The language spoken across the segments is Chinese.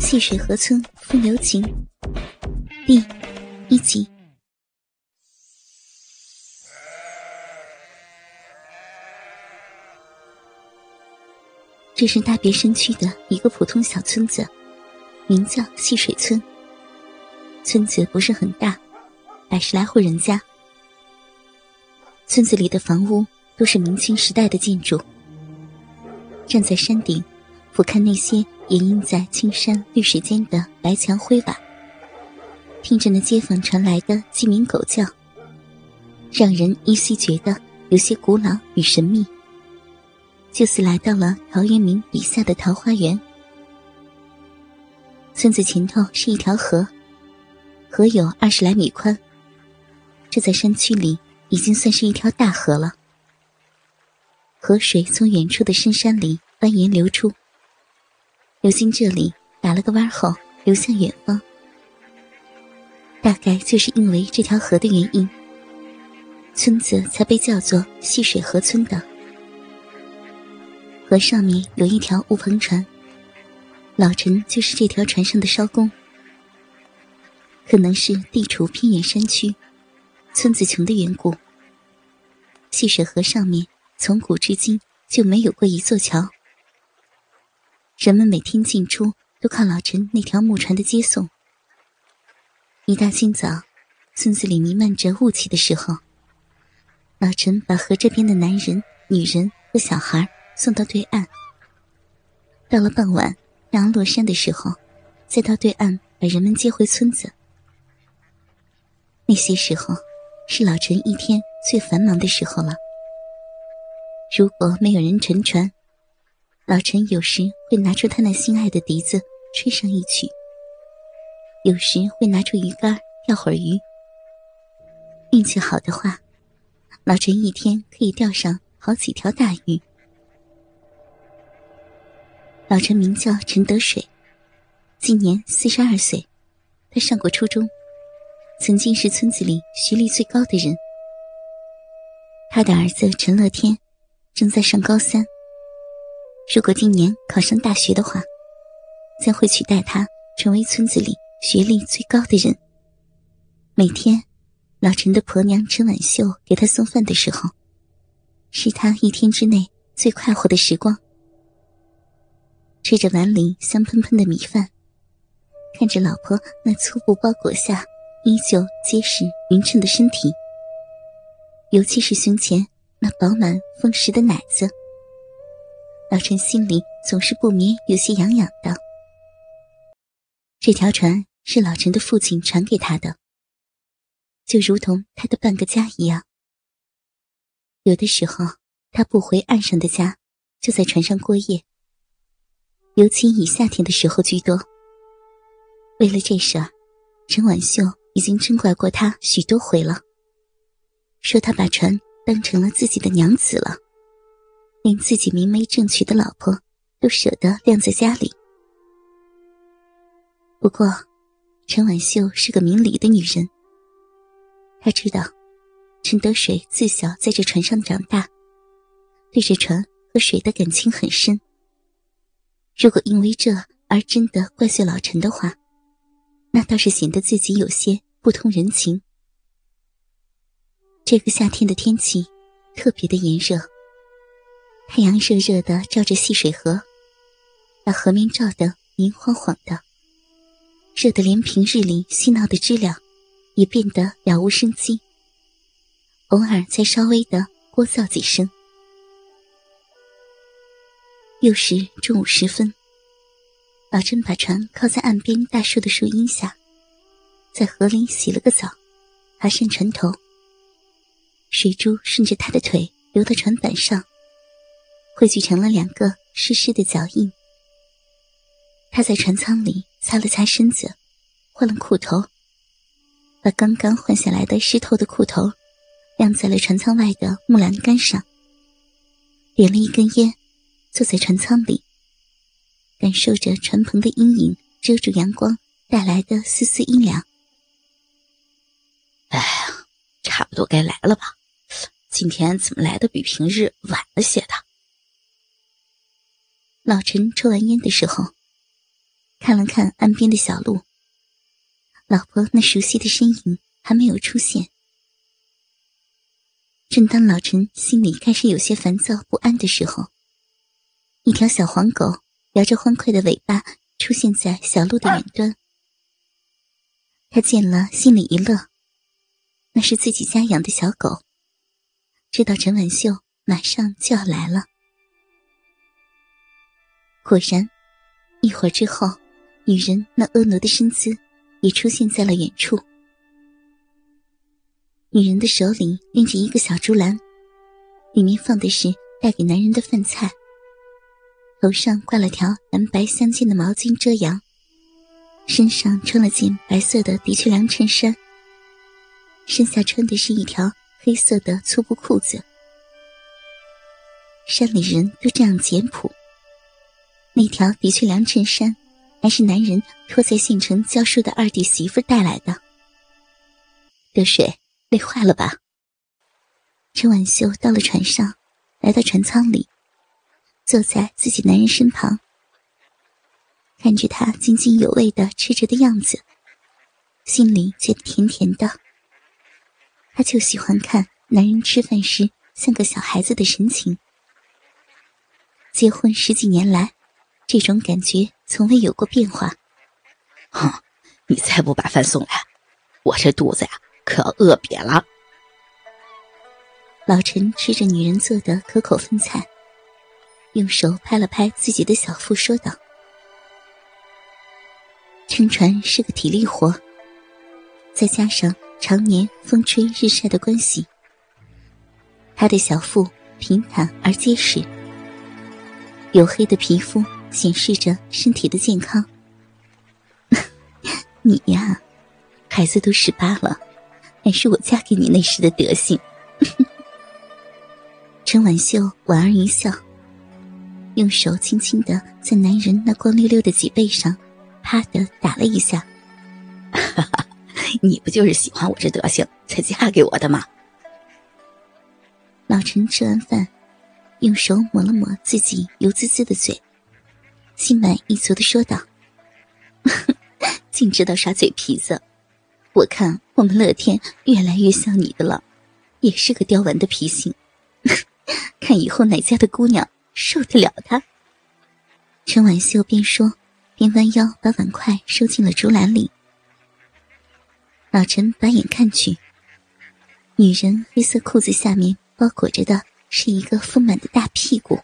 细水河村风流情第一集。这是大别山区的一个普通小村子，名叫细水村。村子不是很大，百十来户人家。村子里的房屋都是明清时代的建筑。站在山顶，俯瞰那些掩映在青山绿水间的白墙灰瓦，听着那街坊传来的鸡鸣狗叫，让人依稀觉得有些古老与神秘，就似来到了陶渊明笔下的桃花源。村子前头是一条河，河有二十来米宽，这在山区里已经算是一条大河了。河水从远处的深山里蜿蜒流出，流经这里，打了个弯后流向远方。大概就是因为这条河的原因，村子才被叫做细水河村的。河上面有一条乌篷船，老陈就是这条船上的艄工。可能是地处偏远山区，村子穷的缘故，细水河上面。从古至今就没有过一座桥，人们每天进出都靠老陈那条木船的接送。一大清早，村子里弥漫着雾气的时候，老陈把河这边的男人、女人和小孩送到对岸。到了傍晚，阳落山的时候，再到对岸把人们接回村子。那些时候，是老陈一天最繁忙的时候了。如果没有人乘船，老陈有时会拿出他那心爱的笛子吹上一曲，有时会拿出鱼竿钓会儿鱼。运气好的话，老陈一天可以钓上好几条大鱼。老陈名叫陈德水，今年四十二岁，他上过初中，曾经是村子里学历最高的人。他的儿子陈乐天。正在上高三。如果今年考上大学的话，将会取代他成为村子里学历最高的人。每天，老陈的婆娘陈婉秀给他送饭的时候，是他一天之内最快活的时光。吃着碗里香喷喷的米饭，看着老婆那粗布包裹下依旧结实匀称的身体，尤其是胸前。那饱满丰实的奶子，老陈心里总是不免有些痒痒的。这条船是老陈的父亲传给他的，就如同他的半个家一样。有的时候他不回岸上的家，就在船上过夜，尤其以夏天的时候居多。为了这事儿，陈婉秀已经嗔怪过他许多回了，说他把船。当成了自己的娘子了，连自己明媒正娶的老婆都舍得晾在家里。不过，陈婉秀是个明理的女人。她知道，陈德水自小在这船上长大，对这船和水的感情很深。如果因为这而真的怪罪老陈的话，那倒是显得自己有些不通人情。这个夏天的天气特别的炎热，太阳热热的照着细水河，把河面照得明晃晃的，热得连平日里嬉闹的知了也变得了无生机，偶尔才稍微的聒噪几声。又是中午时分，老郑把船靠在岸边大树的树荫下，在河里洗了个澡，爬上船头。水珠顺着他的腿流到船板上，汇聚成了两个湿湿的脚印。他在船舱里擦了擦身子，换了裤头，把刚刚换下来的湿透的裤头晾在了船舱外的木栏杆上，点了一根烟，坐在船舱里，感受着船篷的阴影遮住阳光带来的丝丝阴凉。哎呀，差不多该来了吧。今天怎么来的比平日晚了些的？老陈抽完烟的时候，看了看岸边的小路，老婆那熟悉的身影还没有出现。正当老陈心里开始有些烦躁不安的时候，一条小黄狗摇着欢快的尾巴出现在小路的远端。他见了，心里一乐，那是自己家养的小狗，知道陈婉秀马上就要来了。果然，一会儿之后，女人那婀娜的身姿也出现在了远处。女人的手里拎着一个小竹篮，里面放的是带给男人的饭菜。头上挂了条蓝白相间的毛巾遮阳，身上穿了件白色的的确良衬衫，身下穿的是一条黑色的粗布裤子。山里人都这样简朴。那条的确良衬衫，还是男人托在县城教书的二弟媳妇带来的。得水。累坏了吧？陈婉秀到了船上，来到船舱里，坐在自己男人身旁，看着他津津有味的吃着的样子，心里觉得甜甜的。他就喜欢看男人吃饭时像个小孩子的神情。结婚十几年来，这种感觉从未有过变化。哼，你再不把饭送来，我这肚子呀！可要饿瘪了。老陈吃着女人做的可口饭菜，用手拍了拍自己的小腹，说道：“撑船是个体力活，再加上常年风吹日晒的关系，他的小腹平坦而结实，黝黑的皮肤显示着身体的健康。你呀，孩子都十八了。”还是我嫁给你那时的德行。陈婉秀莞尔一笑，用手轻轻的在男人那光溜溜的脊背上，啪的打了一下。你不就是喜欢我这德行才嫁给我的吗？老陈吃完饭，用手抹了抹自己油滋滋的嘴，心满意足的说道：“净知道耍嘴皮子。”我看我们乐天越来越像你的了，也是个刁蛮的脾性，看以后哪家的姑娘受得了他？陈婉秀边说边弯腰把碗筷收进了竹篮里。老陈把眼看去，女人黑色裤子下面包裹着的是一个丰满的大屁股。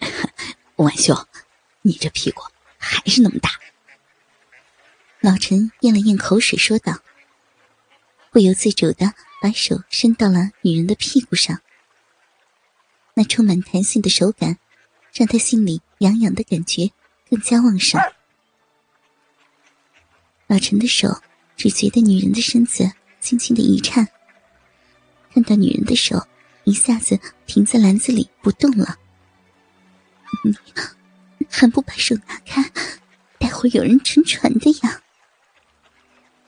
婉秀，你这屁股还是那么大。老陈咽了咽口水，说道：“不由自主的把手伸到了女人的屁股上。那充满弹性的手感，让他心里痒痒的感觉更加旺盛。老陈的手只觉得女人的身子轻轻的一颤，看到女人的手一下子停在篮子里不动了。还不把手拿开？待会有人沉船的呀！”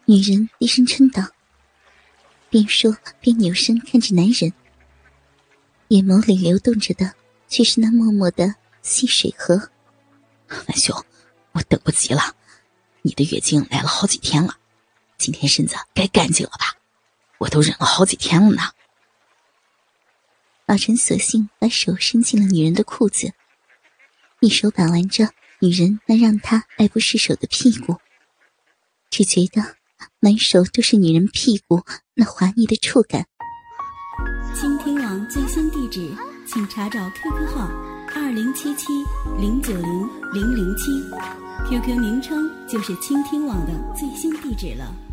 女人低声嗔道，边说边扭身看着男人，眼眸里流动着的却是那默默的细水河。婉秀，我等不及了，你的月经来了好几天了，今天身子该干净了吧？我都忍了好几天了呢。老陈索性把手伸进了女人的裤子，一手把玩着女人那让他爱不释手的屁股，只觉得。满手都是女人屁股那滑腻的触感。倾听网最新地址，请查找 QQ 号二零七七零九零零零七，QQ 名称就是倾听网的最新地址了。